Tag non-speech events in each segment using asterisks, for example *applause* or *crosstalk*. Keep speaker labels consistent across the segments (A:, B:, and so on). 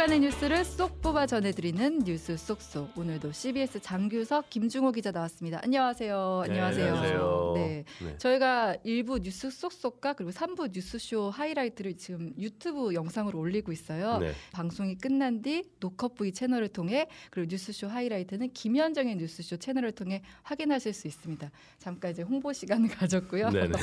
A: 주간의 뉴스를 쏙 뽑아 전해드리는 뉴스 쏙쏙. 오늘도 CBS 장규석, 김중호 기자 나왔습니다. 안녕하세요.
B: 네,
A: 안녕하세요.
B: 안녕하세요.
A: 네.
B: 네.
A: 저희가 일부 뉴스 쏙쏙과 그리고 3부 뉴스쇼 하이라이트를 지금 유튜브 영상으로 올리고 있어요.
B: 네.
A: 방송이 끝난 뒤 노컷브이 채널을 통해 그리고 뉴스쇼 하이라이트는 김현정의 뉴스쇼 채널을 통해 확인하실 수 있습니다. 잠깐 이제 홍보 시간을 *laughs* 가졌고요.
B: 네, *laughs* 네.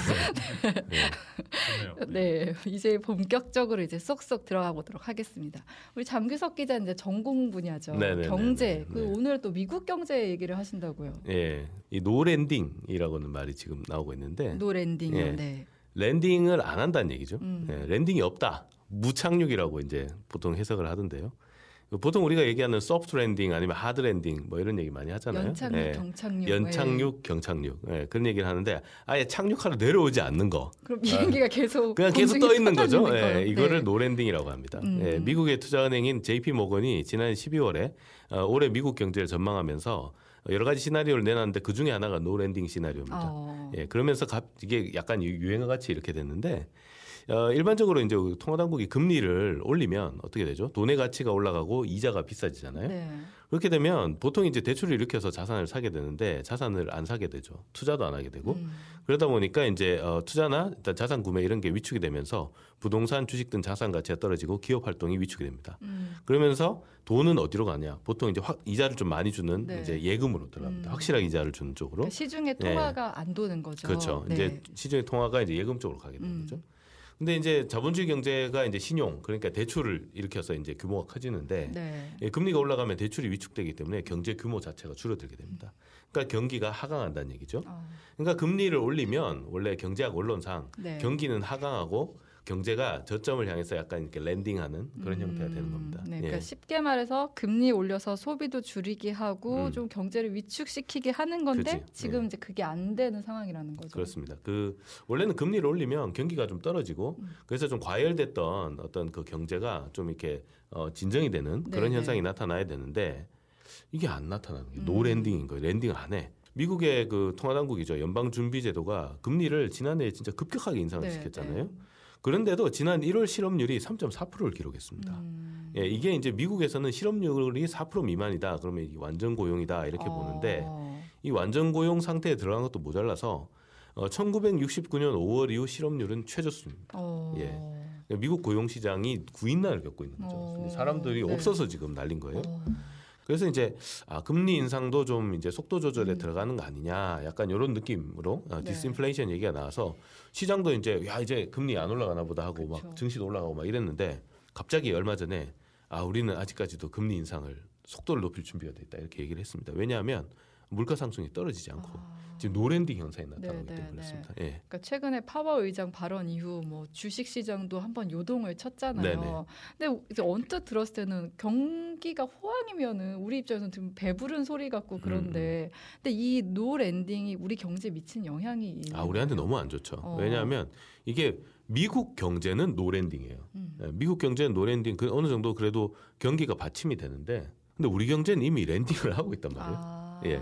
B: 네.
C: 네,
A: 이제 본격적으로 이제 쏙쏙 들어가 보도록 하겠습니다. 우리 장규석 기자 이제 전공 분야죠.
B: 네, 네,
A: 경제. 그
B: 네.
A: 오늘 또 미국 경제 얘기를 하신다고요.
B: 예, 이 no landing이라고는 말이 지금 나오고 있는데
A: no landing이요.
B: 예.
A: 네.
B: landing을 안 한다는 얘기죠.
A: 음.
B: 예, landing이 없다. 무착륙이라고 이제 보통 해석을 하던데요. 보통 우리가 얘기하는 soft landing 아니면 hard landing 뭐 이런 얘기 많이 하잖아요.
A: 연착륙,
B: 예.
A: 경착륙.
B: 연착륙, 경착륙 예, 그런 얘기를 하는데 아예 착륙하러 내려오지 않는 거.
A: 예. 그럼 비행기가 계속
B: 그냥 계속 떠 있는 거죠. 예. 이거를
A: 네.
B: no landing이라고 합니다.
A: 음.
B: 예, 미국의 투자은행인 JP 모건이 지난 12월에 어, 올해 미국 경제를 전망하면서 여러 가지 시나리오를 내놨는데 그 중에 하나가 no landing 시나리오입니다.
A: 어.
B: 예, 그러면서 갑, 이게 약간 유- 유행어 같이 이렇게 됐는데 어, 일반적으로 이제 통화당국이 금리를 올리면 어떻게 되죠? 돈의 가치가 올라가고 이자가 비싸지잖아요.
A: 네.
B: 그렇게 되면 보통 이제 대출을 일으켜서 자산을 사게 되는데 자산을 안 사게 되죠. 투자도 안 하게 되고
A: 음.
B: 그러다 보니까 이제 어, 투자나 일단 자산 구매 이런 게 위축이 되면서 부동산, 주식 등 자산 가치가 떨어지고 기업 활동이 위축이 됩니다.
A: 음.
B: 그러면서 돈은 어디로 가냐? 보통 이제 확 이자를 좀 많이 주는
A: 네.
B: 이제 예금으로 들어갑니다.
A: 음.
B: 확실하게 이자를 주는 쪽으로.
A: 그러니까 시중에 통화가 안 도는 거죠.
B: 그렇죠.
A: 네.
B: 이제 시중의 통화가 이제 예금 쪽으로 가게 되는
A: 음.
B: 거죠. 근데 이제 자본주의 경제가 이제 신용 그러니까 대출을 일으켜서 이제 규모가 커지는데
A: 네.
B: 예, 금리가 올라가면 대출이 위축되기 때문에 경제 규모 자체가 줄어들게 됩니다. 그러니까 경기가 하강한다는 얘기죠.
A: 어.
B: 그러니까 금리를 올리면 원래 경제학 원론상
A: 네.
B: 경기는 하강하고 경제가 저점을 향해서 약간 이렇게 랜딩하는 그런 형태가 되는 겁니다.
A: 네,
B: 예.
A: 그러니까 쉽게 말해서 금리 올려서 소비도 줄이게 하고
B: 음.
A: 좀 경제를 위축시키게 하는 건데
B: 그치.
A: 지금
B: 네.
A: 이제 그게 안 되는 상황이라는 거죠.
B: 그렇습니다. 그 원래는 금리를 올리면 경기가 좀 떨어지고
A: 음.
B: 그래서 좀 과열됐던 어떤 그 경제가 좀 이렇게 어, 진정이 되는 그런
A: 네네.
B: 현상이 나타나야 되는데 이게 안 나타나는 게
A: 음.
B: no landing인 거예요. landing을 안 해. 미국의 그 통화당국이죠. 연방준비제도가 금리를 지난해에 진짜 급격하게 인상을
A: 네,
B: 시켰잖아요.
A: 네.
B: 그런데도 지난 1월 실업률이 3.4%를 기록했습니다.
A: 음.
B: 예, 이게 이제 미국에서는 실업률이 4% 미만이다. 그러면 이게 완전 고용이다 이렇게
A: 어.
B: 보는데 이 완전 고용 상태에 들어간 것도 모자라서 어, 1969년 5월 이후 실업률은 최저치입니다.
A: 어.
B: 예. 미국 고용 시장이 구인난을 겪고 있는 거죠.
A: 어.
B: 사람들이
A: 네.
B: 없어서 지금 날린 거예요.
A: 어.
B: 그래서 이제 아, 금리 인상도 좀 이제 속도 조절에
A: 음.
B: 들어가는 거 아니냐, 약간 이런 느낌으로 어,
A: 네.
B: 디스인플레이션 얘기가 나와서 시장도 이제 야 이제 금리 안 올라가나 보다 하고
A: 그쵸.
B: 막 증시도 올라가고 막 이랬는데 갑자기 얼마 전에 아 우리는 아직까지도 금리 인상을 속도를 높일 준비가 돼 있다 이렇게 얘기를 했습니다. 왜냐하면 물가 상승이 떨어지지 않고
A: 아.
B: 지금 no landing 현상이 나타나기
A: 네, 네,
B: 때문에
A: 네.
B: 그렇습니다. 예.
A: 그러니까 최근에 파월 의장 발언 이후 뭐 주식 시장도 한번 요동을 쳤잖아요.
B: 네네.
A: 근데 이제 언뜻 들었을 때는 경기가 호황이면은 우리 입장에서는 좀 배부른 소리 같고 그런데 근데 이 no landing이 우리 경제에 미친 영향이
B: 아 우리한테? 너무 안 좋죠.
A: 어.
B: 왜냐하면 이게 미국 경제는 no landing이에요.
A: 음.
B: 예, 미국 경제는 no landing 그 어느 정도 그래도 경기가 받침이 되는데 근데 우리 경제는 이미 landing을 하고 있단 말이에요.
A: 아.
B: 예.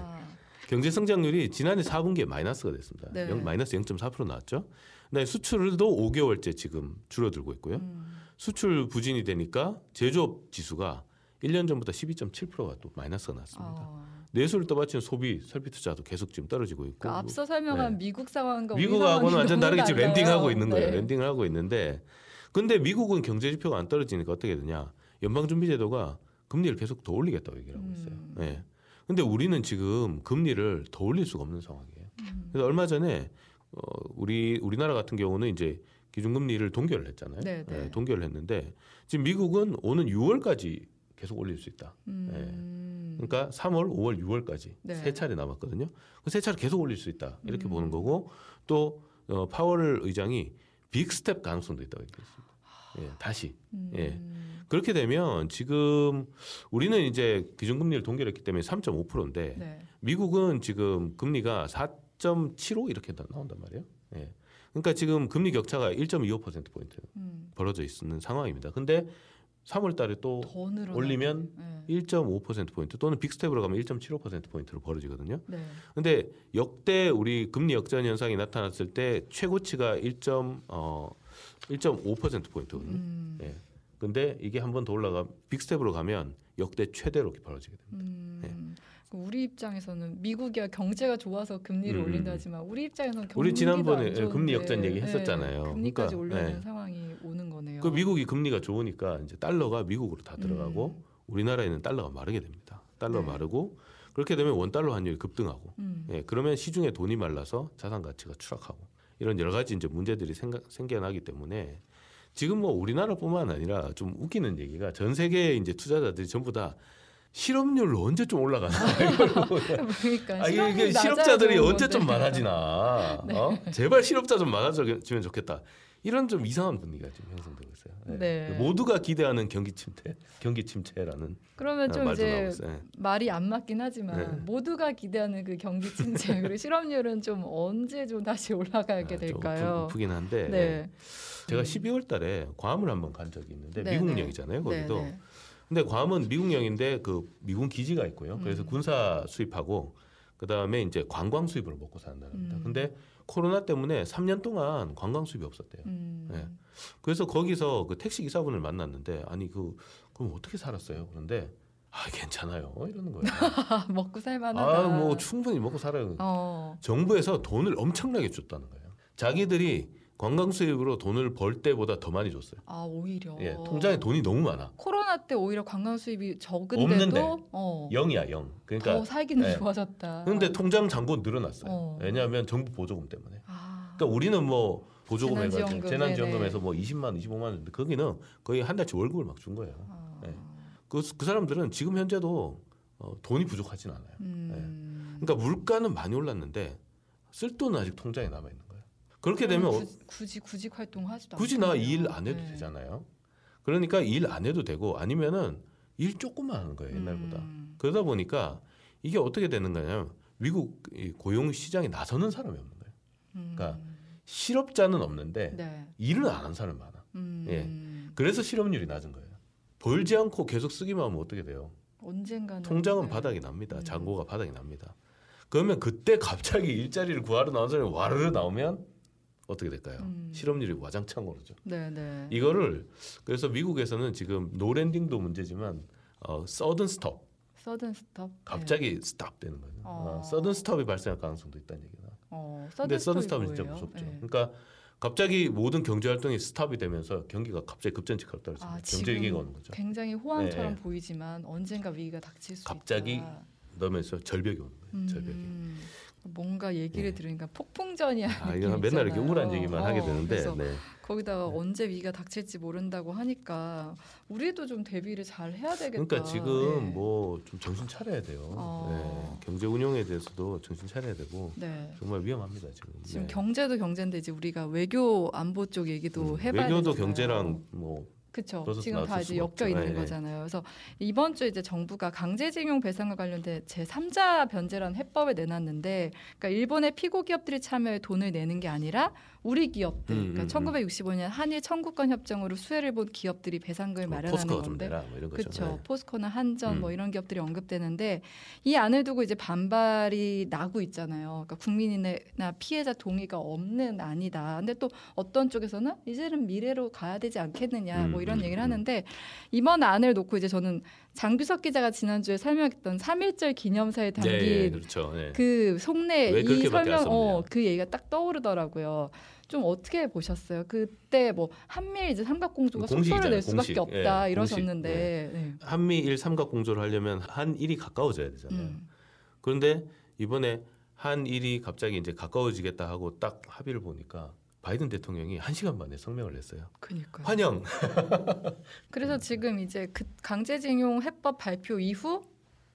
B: 경제 성장률이 지난해 4분기에 마이너스가 됐습니다.
A: 네.
B: 영- 마이너스 0.4% 나왔죠. 근데 수출도 5개월째 지금 줄어들고 있고요.
A: 음.
B: 수출 부진이 되니까 제조업 지수가 1년 전보다 12.7%가 또 마이너스가 났습니다.
A: 어.
B: 내수를 떠받치는 소비, 설비 투자도 계속 지금 떨어지고 있고.
A: 그 앞서 설명한
B: 네.
A: 미국 상황과
B: 미국하고는 완전 다르게 지금. 랜딩하고 있는 거예요.
A: 네.
B: 랜딩을 하고 있는데 근데 미국은 경제 지표가 안 떨어지니까 어떻게 되냐? 연방준비제도가 금리를 계속 더 올리겠다고 얘기를 하고 있어요.
A: 음.
B: 예. 근데 우리는 지금 금리를 더 올릴 수가 없는 상황이에요.
A: 음.
B: 그래서 얼마 전에 어 우리 우리나라 같은 경우는 이제 기준금리를 동결을 했잖아요.
A: 네, 네.
B: 예, 동결을 했는데 지금 미국은 오는 6월까지 계속 올릴 수 있다.
A: 음.
B: 그러니까 3월, 5월, 6월까지
A: 네.
B: 세 차례 남았거든요. 그 세 차례 계속 올릴 수 있다 이렇게
A: 음.
B: 보는 거고 또 어, 파월 의장이 big step 가능성도 있다고 얘기했습니다. 예, 다시
A: 음.
B: 예. 그렇게 되면 지금 우리는 이제 기준금리를 동결했기 때문에 3.5%인데
A: 네.
B: 미국은 지금 금리가 4.75 이렇게 나- 나온단 말이에요. 예. 그러니까 지금 금리 격차가 1.25% 포인트
A: 음.
B: 벌어져 있는 상황입니다. 근데 3월 달에 또 올리면
A: 네.
B: 1.5% 포인트 또는 big step으로 가면 1.75% 포인트로 벌어지거든요.
A: 네.
B: 근데 역대 우리 금리 역전 현상이 나타났을 때 최고치가 1. 어 1.5% 포인트거든요.
A: 음.
B: 예. 근데 이게 한 번 더 올라가 big step으로 가면 역대 최대로 벌어지게 됩니다.
A: 음, 그 우리 입장에서는 미국이 경제가 좋아서 금리를
B: 음.
A: 올린다 하지만 우리 입장에서는
B: 우리 지난번에
A: 안 좋은데,
B: 금리 역전 얘기
A: 네,
B: 했었잖아요.
A: 금리까지
B: 그러니까,
A: 올려는
B: 네.
A: 상황이 오는 거네요.
B: 그 미국이 금리가 좋으니까 이제 달러가 미국으로 다 들어가고
A: 음.
B: 우리나라에는 달러가 마르게 됩니다. 달러
A: 네.
B: 마르고 그렇게 되면 원 달러 환율이 급등하고
A: 음.
B: 예, 그러면 시중에 돈이 말라서 자산 가치가 추락하고 이런 여러 가지 이제 문제들이 생각, 생겨나기 때문에 지금 뭐 우리나라뿐만 아니라 좀 웃기는 얘기가 전 세계 이제 투자자들이 전부 다 실업률 언제 좀 올라가나 *laughs*
A: 그러니까
B: 아, 이게, 실업자들이 언제 좀
A: 건데.
B: 많아지나 *laughs*
A: 네.
B: 어? 제발 실업자 좀 많아지면 좋겠다 이런 좀 이상한 분위기가 지금 형성되고 있어요 예.
A: 네.
B: 모두가 기대하는 경기 침체 경기 침체라는
A: 그러면 좀
B: 말도 나오고
A: 이제
B: 예.
A: 말이 안 맞긴 하지만
B: 네.
A: 모두가 기대하는 그 경기 침체 *laughs* 그리고 실업률은 좀 언제 좀 다시 올라가게
B: 아, 좀
A: 될까요?
B: 프, 긴 한데
A: 네.
B: 제가
A: 음.
B: 12월 달에 괌을 한번 간 적이 있는데
A: 네,
B: 미국령이잖아요 거기도
A: 네, 네.
B: 근데 괌은 미국령인데 그 미군 기지가 있고요 그래서
A: 음.
B: 군사 수입하고 그 다음에 이제 관광 수입으로 먹고 사는 나라입니다
A: 음.
B: 근데 코로나 때문에 3년 동안 관광 수입이 없었대요
A: 음.
B: 네. 그래서 거기서 그 택시 기사분을 만났는데 아니 그 그럼 어떻게 살았어요 그런데 아 괜찮아요 이러는 거예요
A: 아, *laughs* 먹고 살만하다.
B: 아뭐 충분히 먹고 살아요
A: 어.
B: 정부에서 돈을 엄청나게 줬다는 거예요 자기들이 관광 수입으로 돈을 벌 때보다 더 많이 줬어요
A: 아 오히려.
B: 예, 통장에 돈이 너무 많아.
A: 코로나 때 오히려 관광 수입이 적은데도
B: 없는데.
A: 어,
B: 영이야 영. 그러니까
A: 더 살기는
B: 예.
A: 좋아졌다.
B: 근데 통장 잔고 늘어났어요.
A: 어.
B: 왜냐하면 정부 보조금 때문에.
A: 아,
B: 그러니까 우리는 뭐 보조금
A: 재난지원금,
B: 해가지고 재난지원금에서. 뭐 20만 원, 25만 원 줬는데 거기는 거의 한 달치 월급을 막 준 거예요.
A: 아.
B: 예. 그, 그 사람들은 지금 현재도 어, 돈이 부족하진 않아요.
A: 음.
B: 그러니까 물가는 많이 올랐는데 쓸 돈은 아직 통장에 남아 있는. 그렇게 되면 어,
A: 구, 굳이 구직 활동하지도
B: 굳이 나. 일 안 해도
A: 네.
B: 되잖아요. 그러니까 일 안 해도 되고 아니면은 일 조금만 하는 거예요 옛날보다.
A: 음.
B: 그러다 보니까 이게 어떻게 되는 거냐면 미국 이 고용 시장에 나서는 사람이 없는 거예요.
A: 음.
B: 그러니까 실업자는 없는데
A: 네.
B: 일을 안 하는 사람이 많아.
A: 음.
B: 예. 그래서 실업률이 낮은 거예요. 벌지 않고 계속 쓰기만 하면 어떻게 돼요?
A: 언젠가는
B: 통장은
A: 네.
B: 바닥이 납니다.
A: 음.
B: 잔고가 바닥이 납니다. 그러면 그때 갑자기 일자리를 구하러 나온 사람이 와르르 나오면 어떻게 될까요?
A: 음.
B: 실업률이 와장창 오르죠.
A: 네, 네.
B: 이거를 그래서 미국에서는 지금 no landing도 문제지만 어,
A: sudden stop sudden stop.
B: 갑자기 stop 되는. 어,
A: 어.
B: sudden stop이 발생할 가능성도 있다는 얘기다.
A: 어,
B: 근데 sudden stop은 진짜? 무섭죠.
A: 네.
B: 그러니까 갑자기 모든 경제 활동이 stop이 되면서 경기가 갑자기 급전직하로 떨어지는
A: 아.
B: 경제 위기가 오는 거죠.
A: 굉장히 호황처럼
B: 네.
A: 보이지만 언젠가 위기가 닥칠 수
B: 갑자기
A: 있다.
B: 넣으면서 절벽이 오는 거예요. 절벽이.
A: 음, 뭔가 얘기를
B: 네.
A: 들으니까 폭풍전야야.
B: 아, 이거 맨날 이렇게 우울한 얘기만 하게 되는데 네.
A: 거기다가 언제 위기가 닥칠지 모른다고 하니까 우리도 좀 대비를 잘 해야 되겠다.
B: 그러니까 지금
A: 네.
B: 뭐좀 정신 차려야 돼요.
A: 어.
B: 네. 경제 운용에 대해서도 정신 차려야 되고
A: 네.
B: 정말 위험합니다 지금.
A: 지금
B: 네.
A: 경제도 경제인데 이제 우리가 외교 안보 쪽 얘기도
B: 음,
A: 해봐야
B: 외교도
A: 되잖아요.
B: 경제랑 뭐
A: 그렇죠. 지금 다 이제 엮여. 있는
B: 네, 네.
A: 거잖아요. 그래서 이번 주에 이제 정부가 강제징용 배상과 관련된 제 3자 변제라는 해법을 내놨는데, 그러니까 일본의 피고 기업들이 참여해 돈을 내는 게 아니라 우리 기업들,
B: 음,
A: 그러니까
B: 음,
A: 1965년 한일 청구권 협정으로 수혜를 본 기업들이 배상금을
B: 뭐
A: 마련하는 건데,
B: 뭐.
A: 그렇죠.
B: 네.
A: 포스코나 한전 뭐
B: 음.
A: 이런 기업들이 언급되는데 이 안을 두고 이제 반발이 나고 있잖아요. 그러니까 국민이나 피해자 동의가 없는 안이다. 근데 또 어떤 쪽에서는 이제는 미래로 가야 되지 않겠느냐 뭐
B: 음,
A: 이런
B: 음,
A: 얘기를
B: 음.
A: 하는데 이번 안을 놓고 이제 저는 장규석 기자가 지난주에 설명했던 3.1절 기념사에 담긴
B: 네, 그렇죠. 네.
A: 그 속내 왜이 설명. 어, 그 얘기가 딱 떠오르더라고요. 좀 어떻게 보셨어요? 그때 뭐 한미일 이제 삼각공조가 속도를 낼 수밖에
B: 공식.
A: 없다
B: 예,
A: 이러셨는데 네.
B: 한미일 삼각 공조를 하려면 한일이 가까워져야 되잖아요.
A: 음.
B: 그런데 이번에 한일이 갑자기 이제 가까워지겠다 하고 딱 합의를 보니까 바이든 대통령이 한 시간 만에 성명을 냈어요.
A: 그니까요.
B: 환영. *laughs*
A: 그래서 지금 이제 그 강제징용 해법 발표 이후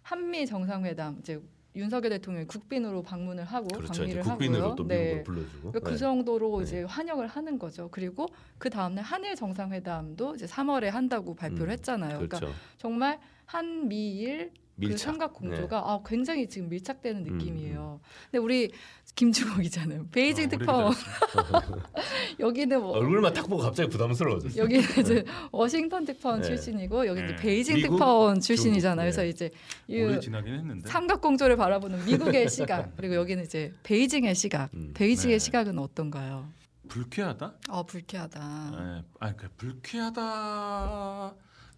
A: 한미 정상회담 이제 윤석열 대통령이 국빈으로 방문을 하고
B: 그렇죠.
A: 방미를
B: 국빈으로
A: 하고요.
B: 또
A: 네. 그러니까 그
B: 네.
A: 정도로
B: 네.
A: 이제 환영을 하는 거죠. 그리고 그 다음날 한일 정상회담도 이제 3월에 한다고 발표를
B: 음,
A: 했잖아요. 그러니까
B: 그렇죠.
A: 정말 한미일 그
B: 밀착. 네.
A: 삼각 공조가 아, 굉장히 지금 밀착되는
B: 음,
A: 느낌이에요. 근데 우리 기자는 베이징
C: 어,
A: 특파원 *laughs* 여기는 뭐
B: 얼굴만 딱 보고 갑자기 부담스러워졌어요.
A: 여기는 이제 워싱턴 특파원
B: 네.
A: 출신이고 여기 이제
C: 네.
A: 베이징
B: 미국,
A: 특파원 출신이잖아요.
B: 중국,
A: 그래서
B: 네.
A: 이제 이
C: 오래 지나긴 했는데
A: 삼각 공조를 바라보는 미국의 시각 그리고 여기는 이제 베이징의 시각.
B: 음.
A: 베이징의
C: 네.
A: 시각은 어떤가요?
C: 불쾌하다?
A: 어 불쾌하다.
C: 예, 아니 그 불쾌하다는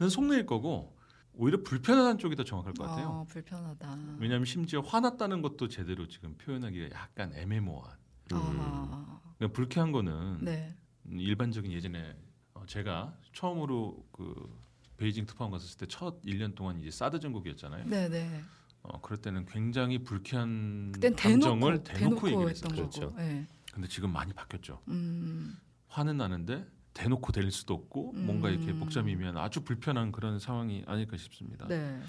C: 속내일 거고 오히려 불편하다는 쪽이 더 정확할 것 같아요.
A: 어, 불편하다.
C: 왜냐하면 심지어 화났다는 것도 제대로 지금 표현하기가 약간 애매모호한.
B: 음.
A: 아,
C: 그러니까 불쾌한 거는
A: 네.
C: 음, 일반적인 예전에 어, 제가 처음으로 그 베이징 특파원 갔었을 때 첫 1년 동안 이제 사드 전국이었잖아요.
A: 네, 네.
C: 어, 그럴 때는 굉장히 불쾌한 감정을
A: 대놓고
C: 대놓고, 얘기를
A: 했던
C: 했었죠.
B: 그렇죠.
A: 네.
C: 근데 지금 많이 바뀌었죠.
A: 음,
C: 화는 나는데 대놓고 될 수도 없고 뭔가 이렇게
A: 음.
C: 복잡이면 아주 불편한 그런 상황이 아닐까 싶습니다.
A: 네.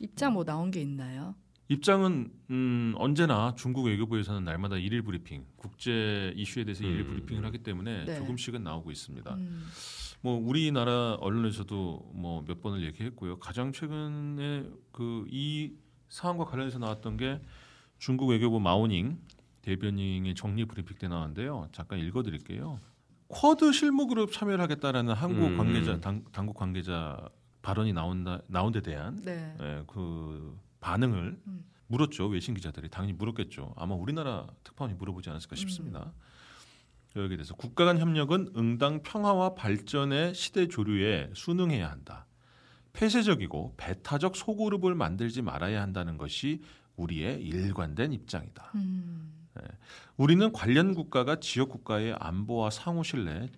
A: 입장 뭐 나온 게 있나요?
C: 입장은 음, 언제나 중국 외교부에서는 날마다 일일 브리핑, 국제 이슈에 대해서 일일
B: 음.
C: 브리핑을 하기 때문에
A: 네.
C: 조금씩은 나오고 있습니다.
A: 음,
C: 뭐 우리나라 언론에서도 뭐 몇 번을 얘기했고요. 가장 최근에 그 이 사안과 관련해서 나왔던 게 중국 외교부 마오닝 대변인의 정리 브리핑 때 나왔는데요. 잠깐 읽어드릴게요. 쿼드 실무 그룹 참여를 하겠다라는 한국
B: 음.
C: 관계자 당, 당국 관계자 발언이 나온다 나온 데 대한
A: 네.
C: 예, 그 반응을
A: 음.
C: 물었죠 외신 기자들이 당연히 물었겠죠 아마 우리나라 특파원이 물어보지 않았을까 싶습니다. 여기에 대해서 국가 간 협력은 응당 평화와 발전의 시대 조류에 순응해야 한다. 폐쇄적이고 배타적 소그룹을 만들지 말아야 한다는 것이 우리의 일관된 입장이다.
A: 음,
C: 우리는 관련 국가가 지역 국가의 안보와 상호 신뢰,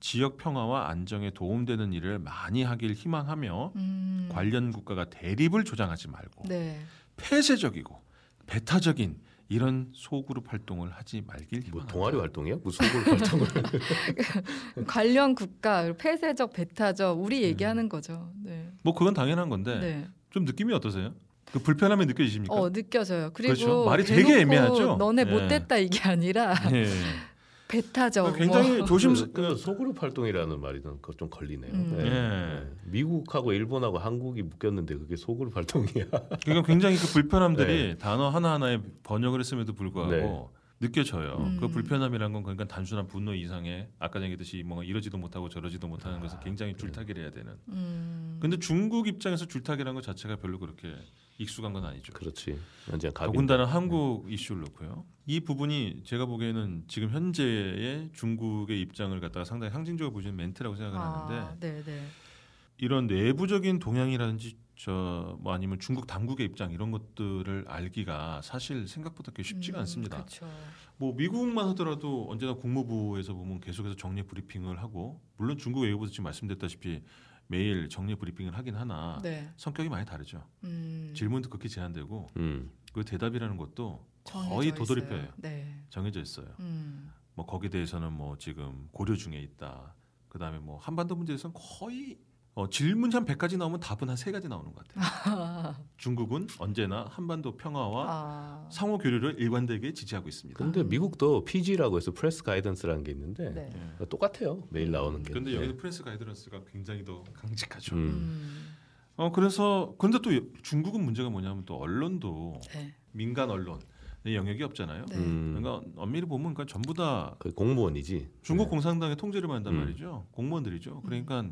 C: 지역 평화와 안정에 도움되는 일을 많이 하길 희망하며
A: 음,
C: 관련 국가가 대립을 조장하지 말고
A: 네.
C: 폐쇄적이고 배타적인 이런 소그룹 활동을 하지 말길
B: 뭐. 동아리 활동이야? 무슨 소굴 활동을? *laughs* *laughs*
A: 관련 국가 폐쇄적, 배타적 우리 얘기하는 거죠. 네.
C: 뭐 그건 당연한 건데
A: 네.
C: 좀 느낌이 어떠세요? 그 불편함이 느껴지십니까?
A: 어 느껴져요. 그리고
C: 그렇죠. 말이 되게 애매하죠?
A: 너네
C: 예.
A: 못됐다 이게 아니라
C: 예. *laughs*
A: 배타적.
C: 굉장히
A: 뭐. *laughs*
C: 조심.
B: 그, 그 소그룹 활동이라는 말이 그좀 걸리네요.
A: 음.
B: 네.
C: 예.
B: 네. 미국하고 일본하고 한국이 묶였는데 그게 소그룹 활동이야. *laughs*
C: 그러니까 굉장히 그 불편함들이
B: 네.
C: 단어 하나 하나에 번역을 했음에도 불구하고 느껴져요.
A: 음.
C: 그 불편함이란 건 그러니까 단순한 분노 이상의 아까 얘기했듯이 뭔가 이러지도 못하고 저러지도 못하는 것은 굉장히 줄타기를 해야 되는.
A: 음,
C: 근데 중국 입장에서 줄타기라는 것 자체가 별로 그렇게 익숙한 건 아니죠.
B: 그렇지. 완전 갑인데.
C: 더군다나 한국 이슈를 놓고요. 이 부분이 제가 보기에는 지금 현재의 중국의 입장을 갖다가 상당히 상징적으로 보시는 멘트라고 생각을 하는데
A: 아, 네, 네.
C: 이런 내부적인 동향이라든지 저뭐 아니면 중국 당국의 입장 이런 것들을 알기가 사실 생각보다 그렇게 쉽지가
A: 음,
C: 않습니다.
A: 그렇죠.
C: 뭐 미국만 하더라도 언제나 국무부에서 보면 계속해서 정례 브리핑을 하고 물론 중국 외교부도 지금 말씀드렸다시피 매일 정례 브리핑을 하긴 하나
A: 네.
C: 성격이 많이 다르죠.
A: 음,
C: 질문도 그렇게 제한되고
B: 음.
C: 그 대답이라는 것도 거의 도돌이표예요.
A: 네.
C: 정해져 있어요.
A: 음,
C: 뭐 거기에 대해서는 뭐 지금 고려 중에 있다. 그다음에 뭐 한반도 문제에서는 거의 어, 질문이 한 100가지 나오면 답은 한세 가지 나오는 것 같아요. *laughs* 중국은 언제나 한반도 평화와
A: 아,
C: 상호 교류를 일관되게 지지하고 있습니다.
B: 근데 미국도 PG라고 해서 press guidance라는 게 있는데
A: 네.
C: 예.
B: 똑같아요. 매일 나오는 게.
C: 그런데
B: 네.
C: 여기는 press guidance가 굉장히 더 강직하죠.
B: 음.
A: 음,
C: 어 그래서 근데 또 중국은 문제가 뭐냐면 또 언론도
A: 네.
C: 민간 언론의 영역이 없잖아요.
A: 네.
B: 음.
C: 그러니까 엄밀히 보면 그러니까 전부 다
B: 그 공무원이지.
C: 중국
B: 네.
C: 공산당의 통제를 받는단
B: 음.
C: 말이죠. 공무원들이죠. 그러니까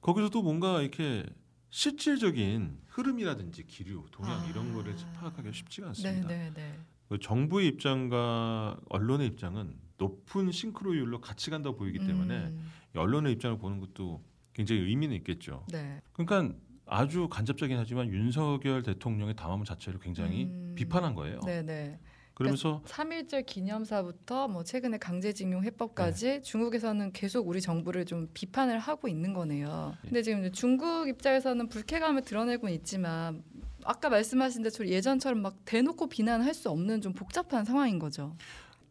C: 거기서도 뭔가 이렇게 실질적인 흐름이라든지 기류, 동향
A: 아.
C: 이런 거를 파악하기가 쉽지가
A: 네,
C: 않습니다.
A: 네, 네.
C: 그 정부의 입장과 언론의 입장은 높은 싱크로율로 같이 간다고 보이기 때문에
A: 음,
C: 언론의 입장을 보는 것도 굉장히 의미는 있겠죠.
A: 네.
C: 그러니까 아주 간접적이긴 하지만 윤석열 대통령의 담화문 자체를 굉장히
A: 음.
C: 비판한 거예요.
A: 네, 네.
C: 그러면서
A: 3.1절 기념사부터 뭐 최근에 강제징용 해법까지
C: 네.
A: 중국에서는 계속 우리 정부를 좀 비판을 하고 있는 거네요.
C: 네.
A: 근데 지금 중국 입장에서는 불쾌감을 드러내고 있지만 아까 말씀하신 대로 예전처럼 막 대놓고 비난할 수 없는 좀 복잡한 상황인 거죠.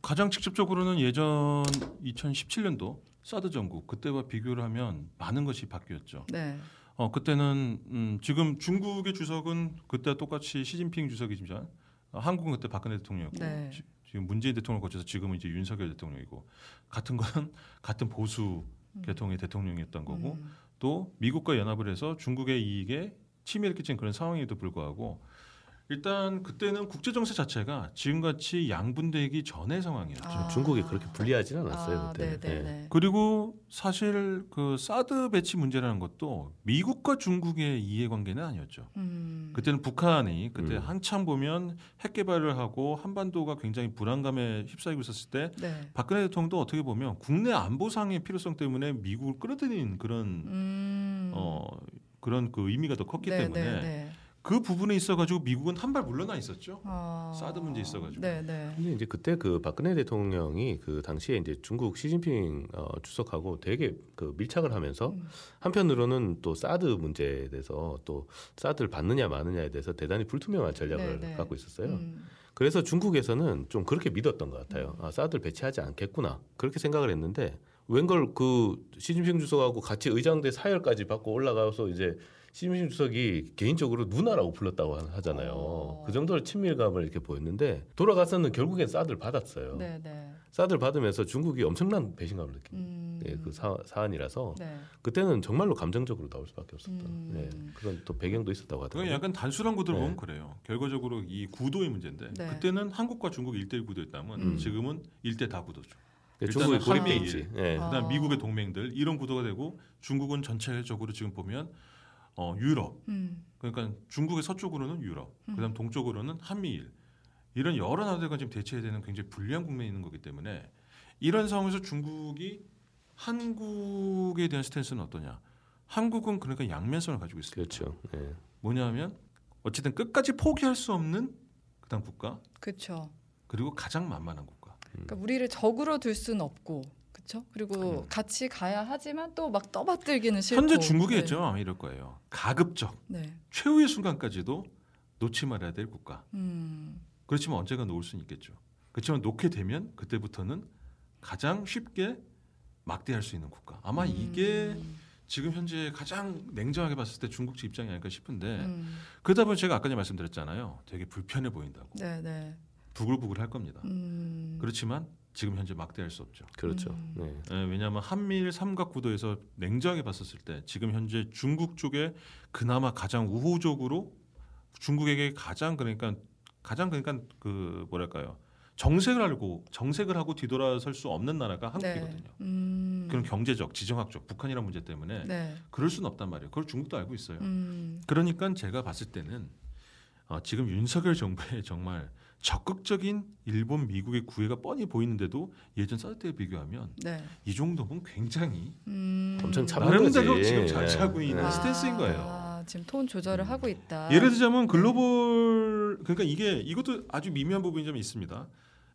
C: 가장 직접적으로는 예전 2017년도 사드 전국 그때와 비교를 하면 많은 것이 바뀌었죠.
A: 네.
C: 어 그때는 음, 지금 중국의 주석은 그때 똑같이 시진핑 주석이지만 어, 한국은 그때 박근혜 대통령이었고
A: 네.
C: 지, 지금 문재인 대통령을 거쳐서 지금은 이제 윤석열 대통령이고 같은 거는 *laughs* 같은 보수
A: 음.
C: 계통의 대통령이었던 거고
A: 음.
C: 또 미국과 연합을 해서 중국의 이익에 침해를 끼친 그런 상황에도 불구하고 일단 그때는 국제 정세 자체가 지금같이 양분되기 전의 상황이었죠.
A: 아.
B: 중국이 그렇게 불리하진 않았어요
A: 아,
B: 그때.
A: 네, 네, 네.
C: 그리고 사실 그 사드 배치 문제라는 것도 미국과 중국의 이해관계는 아니었죠.
A: 음.
C: 그때는 북한이 그때
B: 음.
C: 한참 보면 핵 개발을 하고 한반도가 굉장히 불안감에 휩싸이고 있었을 때
A: 네.
C: 박근혜 대통령도 어떻게 보면 국내 안보상의 필요성 때문에 미국을 끌어들이는 그런
A: 음.
C: 어 그런 그 의미가 더 컸기
A: 네,
C: 때문에
A: 네, 네.
C: 그 부분에 있어가지고 미국은 한 발 물러나 있었죠.
A: 어.
C: 사드 문제 있어가지고.
A: 네, 네.
B: 근데 이제 그때 그 박근혜 대통령이 그 당시에 이제 중국 시진핑 어, 주석하고 되게 그 밀착을 하면서
A: 음.
B: 한편으로는 또 사드 문제에 대해서 또 사드를 받느냐 마느냐에 대해서 대단히 불투명한 전략을
A: 네, 네.
B: 갖고 있었어요.
A: 음.
B: 그래서 중국에서는 좀 그렇게 믿었던 것 같아요. 아, 사드를 배치하지 않겠구나 그렇게 생각을 했는데 웬걸 그 시진핑 주석하고 같이 의장대 사열까지 받고 올라가서 이제 시진핑 주석이 개인적으로 누나라고 불렀다고 하- 하잖아요.
A: 어.
B: 그 정도로 친밀감을 이렇게 보였는데 돌아가서는 결국엔 사드를 받았어요.
A: 네, 네.
B: 사드를 받으면서 중국이 엄청난 배신감을 느낀
A: 음.
B: 예, 그 사, 사안이라서
A: 네.
B: 그때는 정말로 감정적으로 나올 수밖에 없었던
A: 음.
B: 예, 그런 또 배경도 있었다고 하더라고요.
C: 약간 단순한 구도로
B: 네.
C: 보면 그래요. 결과적으로 이 구도의 문제인데
A: 네.
C: 그때는 한국과 중국 일대일 구도였다면
A: 음.
C: 지금은 일대다 구도죠.
B: 예, 중국이 고립돼
C: 한미일.
B: 있지. 예.
A: 아.
C: 그다음 미국의 동맹들 이런 구도가 되고 중국은 전체적으로 지금 보면 어, 유럽
A: 음.
C: 그러니까 중국의 서쪽으로는 유럽,
A: 음.
C: 그다음 동쪽으로는 한미일 이런 여러 나라들과 지금 대체해야 되는 굉장히 불리한 국면에 있는 거기 때문에 이런 상황에서 중국이 한국에 대한 스탠스는 어떠냐? 한국은 그러니까 양면성을 가지고 있습니다.
B: 그렇죠. 예.
C: 뭐냐면 어쨌든 끝까지 포기할 수 없는 그다음 국가
A: 그렇죠.
C: 그리고 가장 만만한 국가.
A: 그러니까 우리를 적으로 둘 수는 없고, 그렇죠? 그리고
C: 음.
A: 같이 가야 하지만 또 막 떠받들기는 싫고.
C: 현재 중국이겠죠 아마 이럴 거예요. 가급적
A: 네. 네.
C: 최후의 순간까지도 놓지 말아야 될 국가.
A: 음.
C: 그렇지만 언젠가 놓을 수는 있겠죠. 그렇지만 놓게 되면 그때부터는 가장 쉽게 막대할 수 있는 국가. 아마 이게
A: 음.
C: 지금 현재 가장 냉정하게 봤을 때 중국 측 입장이 아닐까 싶은데
A: 음.
C: 그러다 보니 제가 아까 전에 말씀드렸잖아요. 되게 불편해 보인다고.
A: 네, 네.
C: 부글부글 할 겁니다.
A: 음.
C: 그렇지만 지금 현재 막대할 수 없죠.
B: 그렇죠.
A: 음.
B: 네.
C: 예, 왜냐하면 한미일 삼각 구도에서 냉정하게 봤었을 때 지금 현재 중국 쪽에 그나마 가장 우호적으로 중국에게 가장 그러니까 가장 그러니까 그 뭐랄까요 정색을 하고 정색을 하고 뒤돌아설 수 없는 나라가 한국이거든요.
A: 네. 음.
C: 그런 경제적, 지정학적, 북한이란 문제 때문에
A: 네.
C: 그럴 수는 없단 말이에요. 그걸 중국도 알고 있어요.
A: 음.
C: 그러니까 제가 봤을 때는 어, 지금 윤석열 정부의 *laughs* 정말 적극적인 일본, 미국의 구애가 뻔히 보이는데도 예전 사드 때에 비교하면
A: 네.
C: 이 정도면 굉장히
A: 음.
B: 엄청
C: 나름대로. 지금 잘
B: 예.
C: 하고 있는
B: 예.
C: 스탠스인 거예요.
A: 아, 지금 톤 조절을 하고 있다.
C: 예를 들자면 글로벌 그러니까 이게 이것도 아주 미묘한 부분이 좀 있습니다.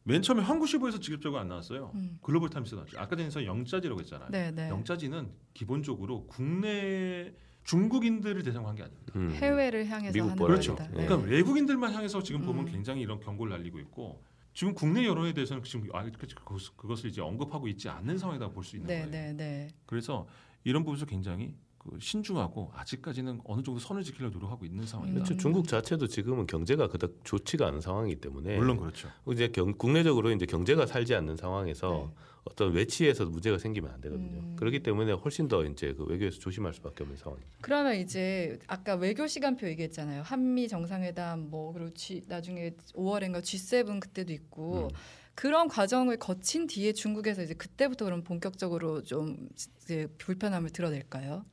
C: 맨 처음에 한국시보에서 직접적으로 안 나왔어요.
A: 음.
C: 글로벌 타임스에 나왔죠. 아까 전에서 영자지라고 했잖아요.
A: 네, 네.
C: 영자지는 기본적으로 국내 중국인들을 대상으로 한 게 아닙니다.
B: 음.
A: 해외를 향해서
B: 미국
A: 하는.
B: 예.
A: 네.
C: 그러니까 외국인들만 향해서 지금 보면
A: 음.
C: 굉장히 이런 경고를 날리고 있고 지금 국내 여론에 대해서는 지금 아, 그- 그것- 그것을 이제 언급하고 있지 않는 상황이다 볼 수 있는
A: 네,
C: 거예요.
A: 네, 네.
C: 그래서 이런 부분에서 굉장히 그 신중하고 아직까지는 어느 정도 선을 지키려 노력하고 있는 상황이다.
B: 그렇죠.
A: 음.
B: 중국 자체도 지금은 경제가 그닥 좋지가 않은 상황이기 때문에
C: 물론 그렇죠.
B: 이제 경, 국내적으로 이제 경제가 살지 않는 상황에서
A: 네.
B: 어떤 외치에서 문제가 생기면 안 되거든요.
A: 음.
B: 그렇기 때문에 훨씬 더 이제 그 외교에서 조심할 수밖에 없는 상황입니다.
A: 그러면 이제 아까 외교 시간표 얘기했잖아요. 한미 정상회담 뭐 그리고 G, 나중에 5월인가 G7 그때도 있고
B: 음.
A: 그런 과정을 거친 뒤에 중국에서 이제 그때부터 그럼 본격적으로 좀 이제 불편함을 드러낼까요?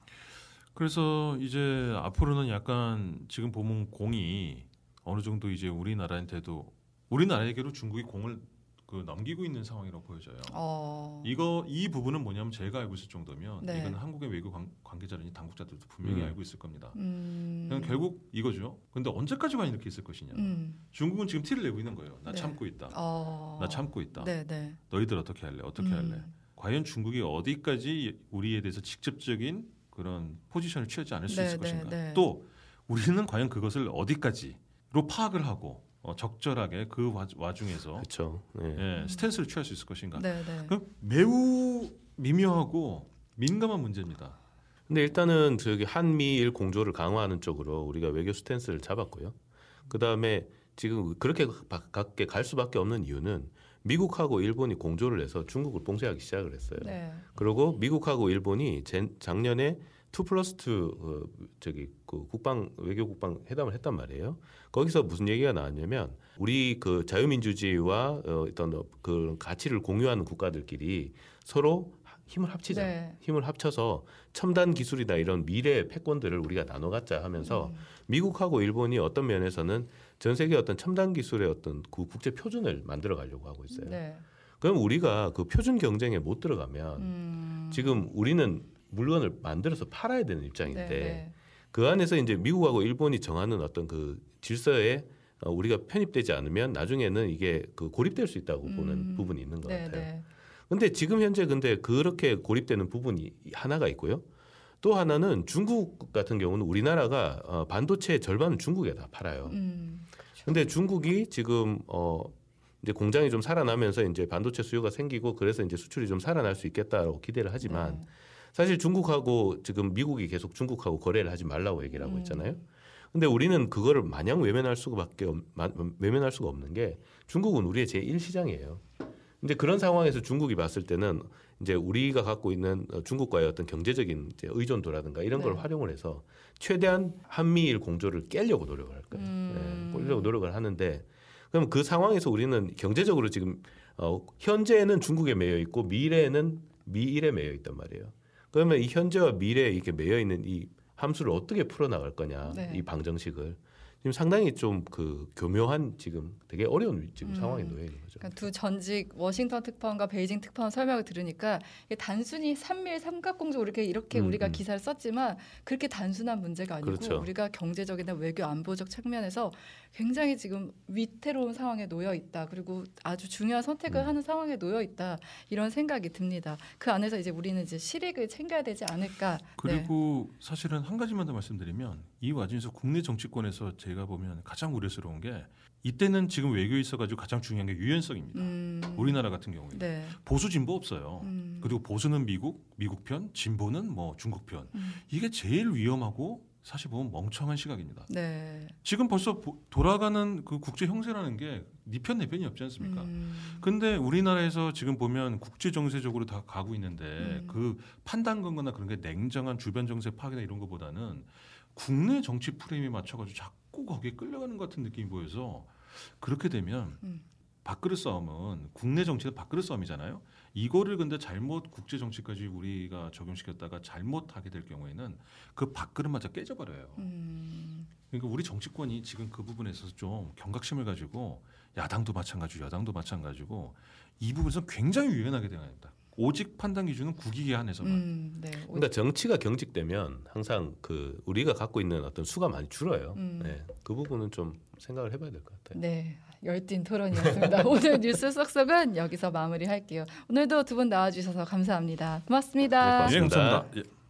C: 그래서 이제 앞으로는 약간 지금 보면 공이 어느 정도 이제 우리나라한테도 우리나라에게로 중국이 공을 그 넘기고 있는 상황이라고 보여져요.
A: 어.
C: 이거 이 부분은 뭐냐면 제가 알고 있을 정도면
A: 네.
C: 이건 한국의 외교 관, 관계자든지 당국자들도 분명히
B: 음.
C: 알고 있을 겁니다.
A: 음.
C: 그냥 결국 이거죠. 근데 언제까지 과연 이렇게 있을 것이냐.
A: 음.
C: 중국은 지금 티를 내고 있는 거예요. 나
A: 네.
C: 참고 있다.
A: 어.
C: 나 참고 있다.
A: 네, 네.
C: 너희들 어떻게 할래? 어떻게
A: 음.
C: 할래? 과연 중국이 어디까지 우리에 대해서 직접적인 그런 포지션을 취하지 않을 수
A: 네,
C: 있을
A: 네,
C: 것인가?
A: 네.
C: 또 우리는 과연 그것을 어디까지로 파악을 하고 어, 적절하게 그 와, 와중에서
B: 그렇죠. 네.
C: 예, 스탠스를 취할 수 있을 것인가?
A: 네, 네.
C: 그 매우 미묘하고 민감한 문제입니다.
B: 근데 일단은 저기 한미일 공조를 강화하는 쪽으로 우리가 외교 스탠스를 잡았고요. 그 다음에 지금 그렇게 가- 가깝게 갈 수밖에 없는 이유는 미국하고 일본이 공조를 해서 중국을 봉쇄하기 시작을 했어요.
A: 네.
B: 그리고 미국하고 일본이 젠- 작년에 two plus two 어, 저기 그 국방 외교 국방 회담을 했단 말이에요. 거기서 무슨 얘기가 나왔냐면 우리 그 자유민주주의와 어, 어떤 그 가치를 공유하는 국가들끼리 서로 힘을 합치자.
A: 네.
B: 힘을 합쳐서 첨단 기술이나 이런 미래 패권들을 우리가 나눠 갖자 하면서
A: 음.
B: 미국하고 일본이 어떤 면에서는 전 세계 어떤 첨단 기술의 어떤 그 국제 표준을 만들어 가려고 하고 있어요.
A: 네.
B: 그럼 우리가 그 표준 경쟁에 못 들어가면
A: 음.
B: 지금 우리는 물건을 만들어서 팔아야 되는 입장인데
A: 네, 네.
B: 그 안에서 이제 미국하고 일본이 정하는 어떤 그 질서에 어, 우리가 편입되지 않으면 나중에는 이게 그 고립될 수 있다고 보는
A: 음.
B: 부분이 있는 것
A: 네,
B: 같아요.
A: 네.
B: 근데 지금 현재 근데 그렇게 고립되는 부분이 하나가 있고요. 또 하나는 중국 같은 경우는 우리나라가 어, 반도체 절반은 중국에 다 팔아요.
A: 음.
B: 근데 중국이 지금 어 이제 공장이 좀 살아나면서 이제 반도체 수요가 생기고 그래서 이제 수출이 좀 살아날 수 있겠다라고 기대를 하지만
A: 네.
B: 사실 중국하고 지금 미국이 계속 중국하고 거래를 하지 말라고 얘기를 하고
A: 음.
B: 있잖아요. 근데 우리는 그거를 마냥 외면할 수밖에 없, 외면할 수가 없는 게 중국은 우리의 제1 시장이에요. 이제 그런 상황에서 중국이 봤을 때는 이제 우리가 갖고 있는 어, 중국과의 어떤 경제적인 이제 의존도라든가 이런 걸
A: 네.
B: 활용을 해서 최대한 한미일 공조를 깨려고 노력을 할 거예요.
A: 음.
B: 네, 깨려고 노력을 하는데 그럼 그 상황에서 우리는 경제적으로 지금 어, 현재는 중국에 매여 있고 미래에는 미일에 매여 있단 말이에요. 그러면 이 현재와 미래에 이렇게 매여 있는 이 함수를 어떻게 풀어 나갈 거냐
A: 네.
B: 이 방정식을 지금 상당히 좀 그 교묘한 지금 되게 어려운 지금
A: 음.
B: 상황에 놓여 있는 거죠.
A: 그러니까 두 전직 워싱턴 특파원과 베이징 특파원 설명을 들으니까 이게 단순히 삼밀 삼각공조 이렇게 이렇게
B: 음,
A: 우리가
B: 음.
A: 기사를 썼지만 그렇게 단순한 문제가 아니고
B: 그렇죠.
A: 우리가 경제적이나 외교 안보적 측면에서 굉장히 지금 위태로운 상황에 놓여 있다. 그리고 아주 중요한 선택을
B: 음.
A: 하는 상황에 놓여 있다. 이런 생각이 듭니다. 그 안에서 이제 우리는 이제 실익을 챙겨야 되지 않을까. 네.
C: 그리고 사실은 한 가지만 더 말씀드리면 이 와중에서 국내 정치권에서 제가 보면 가장 우려스러운 게 이때는 지금 외교에 있어가지고 가장 중요한 게 유연성입니다.
A: 음,
C: 우리나라 같은 경우에
A: 네.
C: 보수 진보 없어요.
A: 음,
C: 그리고 보수는 미국, 미국 편, 진보는 뭐 중국 편.
A: 음,
C: 이게 제일 위험하고 사실 보면 멍청한 시각입니다.
A: 네.
C: 지금 벌써 보- 돌아가는 그 국제 형세라는 게 니편내 편이 없지 않습니까?
A: 음,
C: 근데 우리나라에서 지금 보면 국제 정세적으로 다 가고 있는데
A: 음.
C: 그 판단 근거나 그런 게 냉정한 주변 정세 파악이나 이런 것보다는 국내 정치 프레임에 맞춰가지고 자꾸 거기에 끌려가는 것 같은 느낌이 보여서 그렇게 되면
A: 음.
C: 밥그릇 싸움은 국내 정치는 밥그릇 싸움이잖아요. 이거를 근데 잘못 국제 정치까지 우리가 적용시켰다가 잘못하게 될 경우에는 그 밥그릇마저 깨져버려요.
A: 음,
C: 그러니까 우리 정치권이 지금 그 부분에 있어서 좀 경각심을 가지고 야당도 마찬가지고 여당도 마찬가지고 이 부분에서 굉장히 유연하게 대응해야 된다. 오직 판단 기준은 국익에 한해서만.
A: 음, 네.
B: 그러니까 정치가 경직되면 항상 그 우리가 갖고 있는 어떤 수가 많이 줄어요.
A: 음.
B: 네, 그 부분은 좀 생각을 해봐야 될 것 같아요.
A: 네, 열띤 토론이었습니다. *laughs* 오늘 뉴스 쏙쏙은 여기서 마무리할게요. 오늘도 두 분 나와주셔서 감사합니다. 고맙습니다.
B: 네,
C: 예,
B: 고맙습니다.
C: 감사합니다. 예.